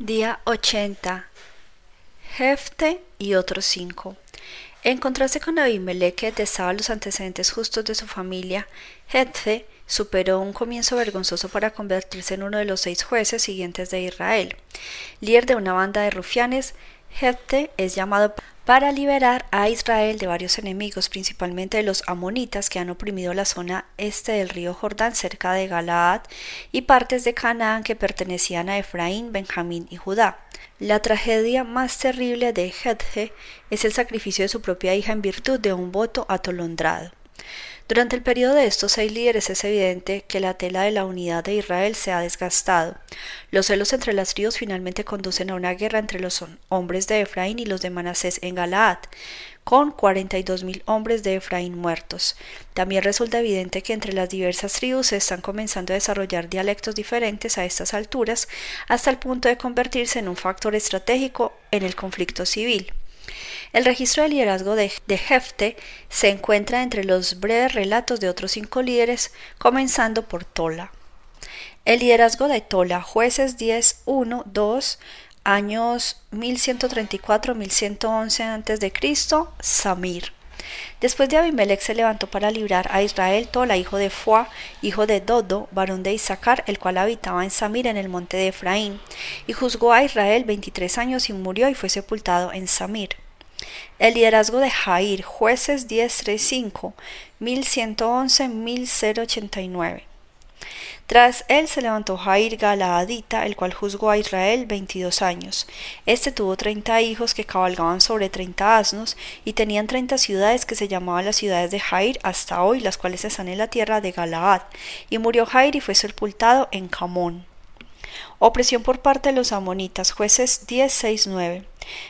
Día 80. Jefte y otros cinco. En contraste con Abimelech que detestaba los antecedentes justos de su familia, Jefte superó un comienzo vergonzoso para convertirse en uno de los seis jueces siguientes de Israel. Líder de una banda de rufianes, Jefte es llamado para liberar a Israel de varios enemigos, principalmente de los amonitas que han oprimido la zona este del río Jordán cerca de Galaad y partes de Canaán que pertenecían a Efraín, Benjamín y Judá. La tragedia más terrible de Jedje es el sacrificio de su propia hija en virtud de un voto atolondrado. Durante el periodo de estos seis líderes es evidente que la tela de la unidad de Israel se ha desgastado. Los celos entre las tribus finalmente conducen a una guerra entre los hombres de Efraín y los de Manasés en Galaad, con cuarenta y dos mil hombres de Efraín muertos. También resulta evidente que entre las diversas tribus se están comenzando a desarrollar dialectos diferentes a estas alturas, hasta el punto de convertirse en un factor estratégico en el conflicto civil. El registro de liderazgo de, Jefte se encuentra entre los breves relatos de otros cinco líderes, comenzando por Tola. El liderazgo de Tola, jueces 10, 1, 2, años 1134-1111 a.C., Samir. Después de Abimelech se levantó para librar a Israel Tola, hijo de Fuá, hijo de Dodo, varón de Isaacar, el cual habitaba en Samir en el monte de Efraín, y juzgó a Israel veintitrés años y murió y fue sepultado en Samir. El liderazgo de Jair, jueces 1035, 1111-1089. Tras él se levantó Jair Galaadita, el cual juzgó a Israel veintidós años. Este tuvo treinta hijos que cabalgaban sobre treinta asnos y tenían treinta ciudades que se llamaban las ciudades de Jair hasta hoy, las cuales están en la tierra de Galaad. Y murió Jair y fue sepultado en Camón. Opresión por parte de los amonitas, jueces 10, 9.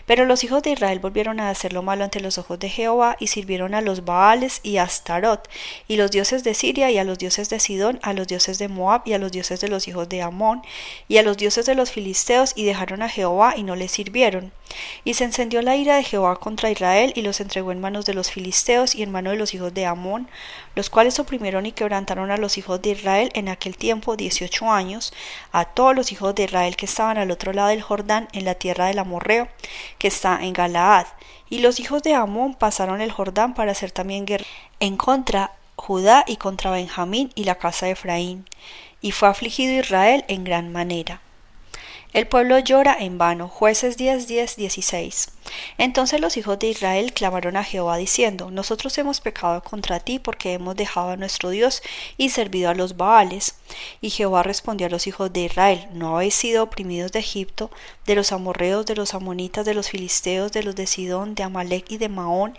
Pero los hijos de Israel volvieron a hacer lo malo ante los ojos de Jehová y sirvieron a los Baales y a Astarot, y los dioses de Siria y a los dioses de Sidón, a los dioses de Moab y a los dioses de los hijos de Amón, y a los dioses de los filisteos, y dejaron a Jehová y no le sirvieron. Y se encendió la ira de Jehová contra Israel y los entregó en manos de los filisteos y en mano de los hijos de Amón, los cuales oprimieron y quebrantaron a los hijos de Israel en aquel tiempo dieciocho años, a todos los hijos de Israel que estaban al otro lado del Jordán en la tierra del Amorreo, que está en Galaad. Y los hijos de Amón pasaron el Jordán para hacer también guerra en contra Judá y contra Benjamín y la casa de Efraín. Y fue afligido Israel en gran manera. El pueblo llora en vano. Jueces 10, 10, 16. Entonces los hijos de Israel clamaron a Jehová diciendo, Nosotros hemos pecado contra ti porque hemos dejado a nuestro Dios y servido a los Baales. Y Jehová respondió a los hijos de Israel, ¿no habéis sido oprimidos de Egipto, de los amorreos, de los amonitas, de los filisteos, de los de Sidón, de Amalek y de Maón,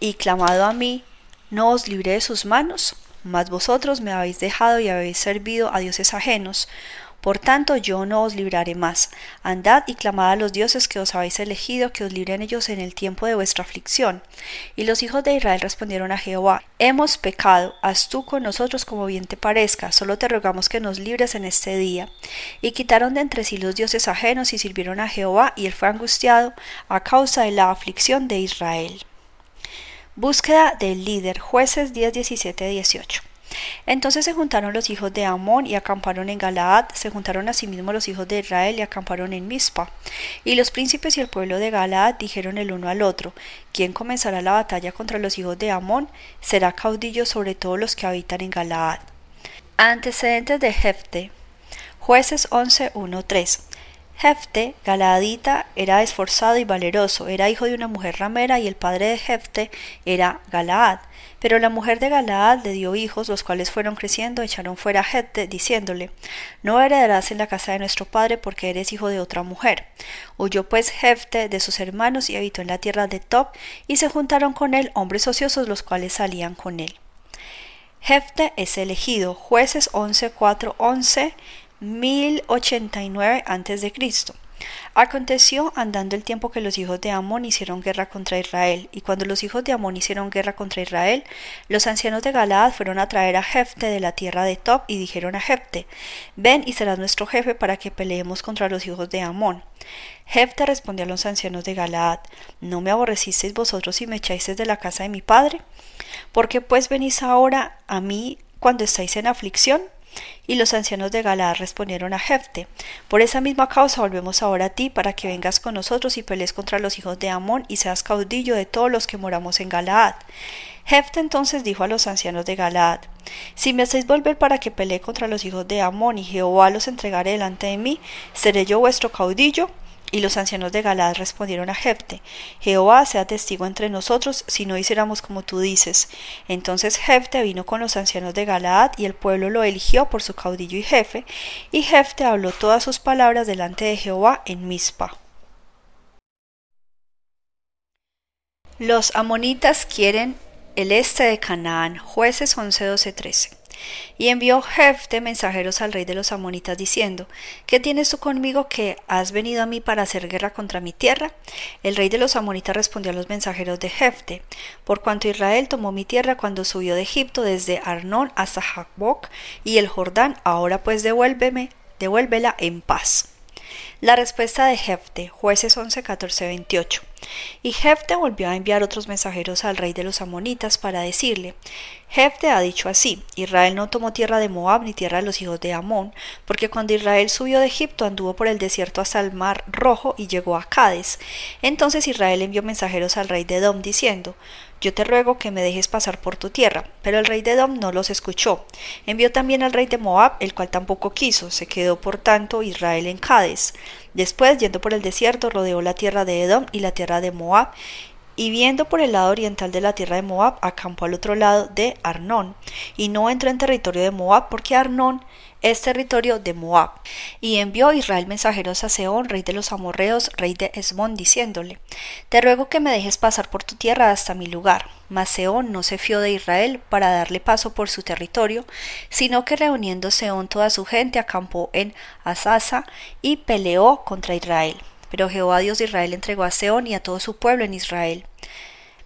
y clamado a mí, ¿no os libré de sus manos? Mas vosotros me habéis dejado y habéis servido a dioses ajenos. Por tanto yo no os libraré más. Andad y clamad a los dioses que os habéis elegido, que os libren ellos en el tiempo de vuestra aflicción. Y los hijos de Israel respondieron a Jehová, Hemos pecado, haz tú con nosotros como bien te parezca, solo te rogamos que nos libres en este día. Y quitaron de entre sí los dioses ajenos y sirvieron a Jehová, y él fue angustiado a causa de la aflicción de Israel. Búsqueda del líder, jueces 10, 17, 18. Entonces se juntaron los hijos de Amón y acamparon en Galaad, se juntaron asimismo los hijos de Israel y acamparon en Mizpa. Y los príncipes y el pueblo de Galaad dijeron el uno al otro, ¿quién comenzará la batalla contra los hijos de Amón? Será caudillo sobre todos los que habitan en Galaad. Antecedentes de Jefte. Jueces 11, 3. Jefte, Galaadita, era esforzado y valeroso, era hijo de una mujer ramera y el padre de Jefte era Galaad. Pero la mujer de Galaad le dio hijos, los cuales fueron creciendo, echaron fuera a Jefte, diciéndole, No heredarás en la casa de nuestro padre porque eres hijo de otra mujer. Huyó pues Jefte de sus hermanos y habitó en la tierra de Top, y se juntaron con él hombres ociosos, los cuales salían con él. Jefte es elegido, jueces 11, 4, 11, 1089 a.C. Aconteció andando el tiempo que los hijos de Amón hicieron guerra contra Israel, y cuando los hijos de Amón hicieron guerra contra Israel, los ancianos de Galaad fueron a traer a Jefte de la tierra de Top y dijeron a Jefte, ven y serás nuestro jefe para que peleemos contra los hijos de Amón. Jefte respondió a los ancianos de Galaad, ¿no me aborrecisteis vosotros y me echáis de la casa de mi padre? ¿Por qué pues venís ahora a mí cuando estáis en aflicción? Y los ancianos de Galaad respondieron a Jefte, Por esa misma causa volvemos ahora a ti, para que vengas con nosotros y pelees contra los hijos de Amón y seas caudillo de todos los que moramos en Galaad. Jefte entonces dijo a los ancianos de Galaad, Si me hacéis volver para que pelee contra los hijos de Amón y Jehová los entregare delante de mí, ¿seré yo vuestro caudillo? Y los ancianos de Galaad respondieron a Jefte, Jehová sea testigo entre nosotros si no hiciéramos como tú dices. Entonces Jefte vino con los ancianos de Galaad y el pueblo lo eligió por su caudillo y jefe, y Jefte habló todas sus palabras delante de Jehová en Mizpa. Los amonitas quieren el este de Canaán, jueces 11, 12, 13. Y envió Jefte mensajeros al rey de los amonitas diciendo, ¿Qué tienes tú conmigo que has venido a mí para hacer guerra contra mi tierra? El rey de los amonitas respondió a los mensajeros de Jefte, por cuanto Israel tomó mi tierra cuando subió de Egipto desde Arnón hasta Jaboc y el Jordán, ahora pues devuélveme, devuélvela en paz. La respuesta de Jefte, jueces 11, 14, 28. Y Jefte volvió a enviar otros mensajeros al rey de los amonitas para decirle, Jefte ha dicho así, Israel no tomó tierra de Moab ni tierra de los hijos de Amón, porque cuando Israel subió de Egipto anduvo por el desierto hasta el mar rojo y llegó a Cades. Entonces Israel envió mensajeros al rey de Edom diciendo, yo te ruego que me dejes pasar por tu tierra. Pero el rey de Edom no los escuchó. Envió también al rey de Moab, el cual tampoco quiso. Se quedó por tanto Israel en Cades. Después, yendo por el desierto, rodeó la tierra de Edom y la tierra de Moab, y viendo por el lado oriental de la tierra de Moab, acampó al otro lado de Arnón, y no entró en territorio de Moab, porque Arnón es territorio de Moab. Y envió Israel mensajeros a Seón, rey de los amorreos, rey de Esbón, diciéndole, Te ruego que me dejes pasar por tu tierra hasta mi lugar. Mas Seón no se fió de Israel para darle paso por su territorio, sino que reuniendo Seón toda su gente acampó en Asasa y peleó contra Israel. Pero Jehová Dios de Israel entregó a Seón y a todo su pueblo en Israel.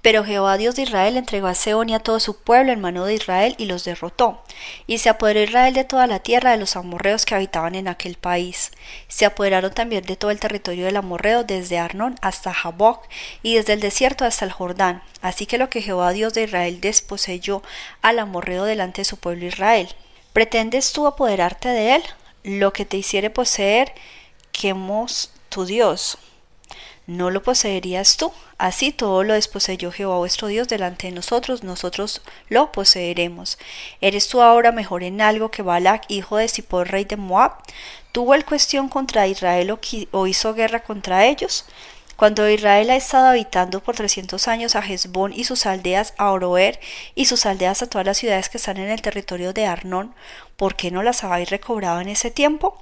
Pero Jehová Dios de Israel entregó a Seón y a todo su pueblo en mano de Israel y los derrotó. Y se apoderó Israel de toda la tierra de los amorreos que habitaban en aquel país. Se apoderaron también de todo el territorio del amorreo desde Arnón hasta Jaboc y desde el desierto hasta el Jordán. Así que lo que Jehová Dios de Israel desposeyó al amorreo delante de su pueblo Israel. ¿Pretendes tú apoderarte de él? Lo que te hiciere poseer, quemos tu Dios. ¿No lo poseerías tú? Así todo lo desposeyó Jehová vuestro Dios delante de nosotros, nosotros lo poseeremos. ¿Eres tú ahora mejor en algo que Balak, hijo de Zippor, rey de Moab? ¿Tuvo el cuestión contra Israel o, hizo guerra contra ellos? Cuando Israel ha estado habitando por trescientos años a Hezbón y sus aldeas, a Oroer y sus aldeas a todas las ciudades que están en el territorio de Arnón, ¿por qué no las habéis recobrado en ese tiempo?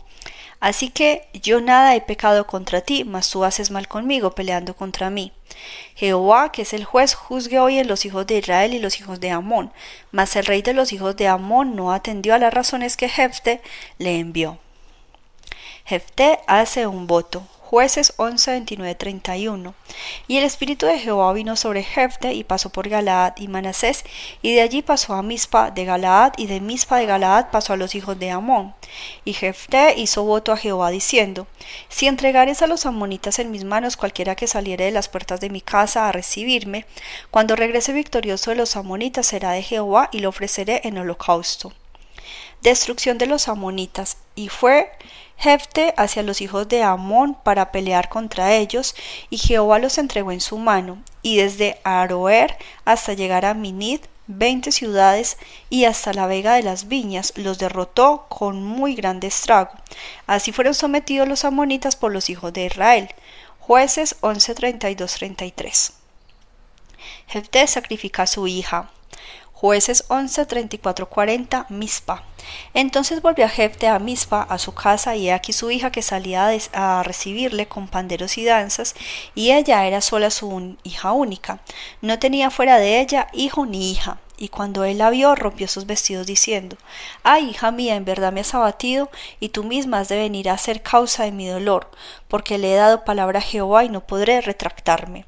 Así que yo nada he pecado contra ti, mas tú haces mal conmigo, peleando contra mí. Jehová, que es el juez, juzgue hoy en los hijos de Israel y los hijos de Amón. Mas el rey de los hijos de Amón no atendió a las razones que Jefte le envió. Jefte hace un voto. Jueces 11, 29, 31. Y el espíritu de Jehová vino sobre Jefte y pasó por Galaad y Manasés, y de allí pasó a Mispa de Galaad, y de Mispa de Galaad pasó a los hijos de Amón. Y Jefte hizo voto a Jehová diciendo, Si entregares a los amonitas en mis manos cualquiera que saliere de las puertas de mi casa a recibirme, cuando regrese victorioso de los amonitas será de Jehová y lo ofreceré en holocausto. Destrucción de los amonitas. Y fue Jefte hacia los hijos de Amón para pelear contra ellos, y Jehová los entregó en su mano, y desde Aroer hasta llegar a Minid, veinte ciudades, y hasta la vega de las viñas, los derrotó con muy grande estrago. Así fueron sometidos los amonitas por los hijos de Israel. Jueces 11:32-33. Jefte sacrifica a su hija. Jueces 11, 34, 40, Mispa. Entonces volvió a Jefte a Mispa, a su casa, y he aquí su hija que salía a recibirle con panderos y danzas, y ella era sola su hija única. No tenía fuera de ella hijo ni hija. Y cuando él la vio, rompió sus vestidos diciendo, Ay, hija mía, en verdad me has abatido, y tú misma has de venir a ser causa de mi dolor, porque le he dado palabra a Jehová y no podré retractarme.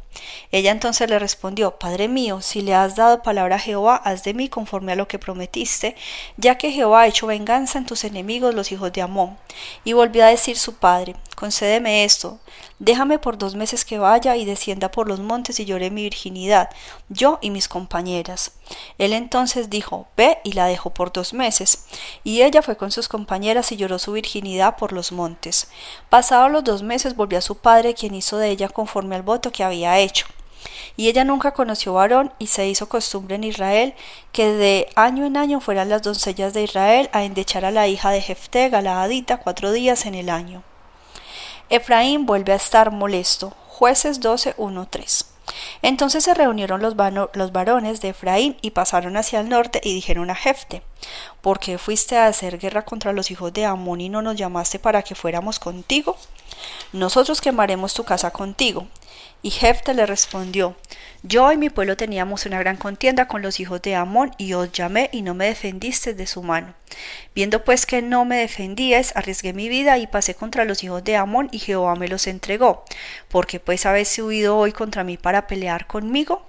Ella entonces le respondió, Padre mío, si le has dado palabra a Jehová, haz de mí conforme a lo que prometiste, ya que Jehová ha hecho venganza en tus enemigos los hijos de Amón. Y volvió a decir su padre, concédeme esto, déjame por dos meses que vaya y descienda por los montes y llore mi virginidad, yo y mis compañeras. Él entonces dijo, ve y la dejó por dos meses. Y ella fue con sus compañeras y lloró su virginidad por los montes. Pasados los dos meses volvió a su padre, quien hizo de ella conforme al voto que había hecho. Y ella nunca conoció varón, y se hizo costumbre en Israel que de año en año fueran las doncellas de Israel a endechar a la hija de Jefté, Galaadita, cuatro días en el año. Efraín vuelve a estar molesto. Jueces 12, 3. Entonces se reunieron los, los, varones de Efraín y pasaron hacia el norte y dijeron a Jefte, ¿por qué fuiste a hacer guerra contra los hijos de Amón y no nos llamaste para que fuéramos contigo? Nosotros quemaremos tu casa contigo. Y Jefte le respondió, Yo y mi pueblo teníamos una gran contienda con los hijos de Amón, y os llamé y no me defendiste de su mano. Viendo pues que no me defendíais, arriesgué mi vida y pasé contra los hijos de Amón, y Jehová me los entregó. porque pues habéis huido hoy contra mí para pelear conmigo?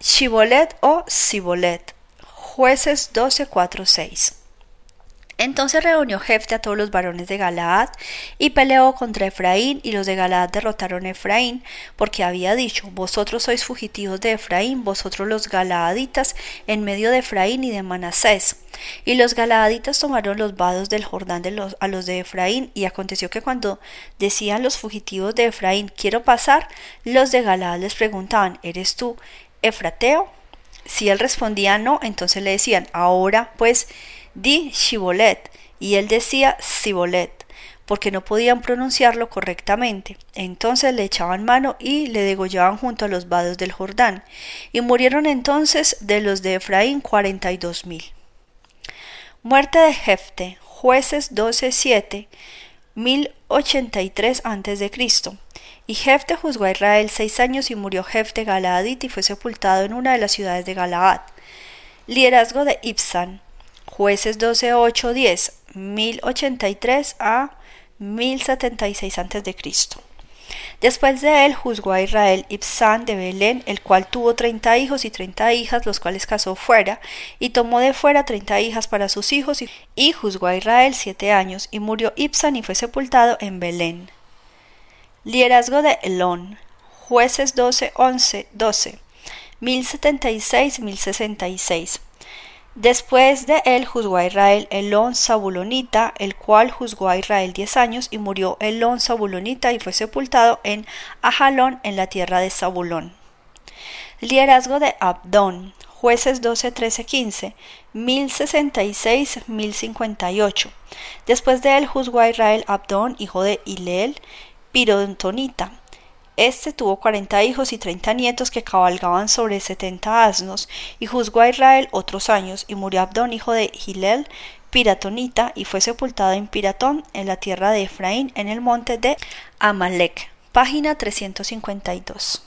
Shibolet o Sibolet. Jueces 12, 6. Entonces reunió Jefte a todos los varones de Galaad y peleó contra Efraín, y los de Galaad derrotaron a Efraín, porque había dicho, Vosotros sois fugitivos de Efraín, vosotros los Galaaditas, en medio de Efraín y de Manasés. Y los Galaaditas tomaron los vados del Jordán de los, a los de Efraín, y aconteció que cuando decían los fugitivos de Efraín, quiero pasar, los de Galaad les preguntaban, ¿eres tú Efrateo? Si él respondía no, entonces le decían, ahora pues, di Shibolet, y él decía Sibolet, porque no podían pronunciarlo correctamente. Entonces le echaban mano y le degollaban junto a los vados del Jordán, y murieron entonces de los de Efraín cuarenta y dos mil. Muerte de Jefte, jueces 12.7, 1083 a.C. Y Jefte juzgó a Israel seis años y murió Jefte Galaadit y fue sepultado en una de las ciudades de Galaad. Liderazgo de Ibsan, Jueces 12, 8, 10, 1083 a 1076 a.C. Después de él juzgó a Israel Ibsán de Belén, el cual tuvo treinta hijos y treinta hijas, los cuales casó fuera, y tomó de fuera treinta hijas para sus hijos, y juzgó a Israel siete años, y murió Ibsán y fue sepultado en Belén. Liderazgo de Elón, jueces 12, 11, 12, 1076, 1066. Después de él juzgó a Israel Elón Zabulonita, el cual juzgó a Israel diez años, y murió Elón Zabulonita y fue sepultado en Ajalón, en la tierra de Zabulón. Liderazgo de Abdón, jueces 12, 13, 15, 1066, 1058. Después de él juzgó a Israel Abdón, hijo de Hilel, Pirontonita, este tuvo cuarenta hijos y treinta nietos que cabalgaban sobre setenta asnos, y juzgó a Israel otros años, y murió Abdón, hijo de Gilel, Piratonita, y fue sepultado en Piratón, en la tierra de Efraín, en el monte de Amalek. Página 352.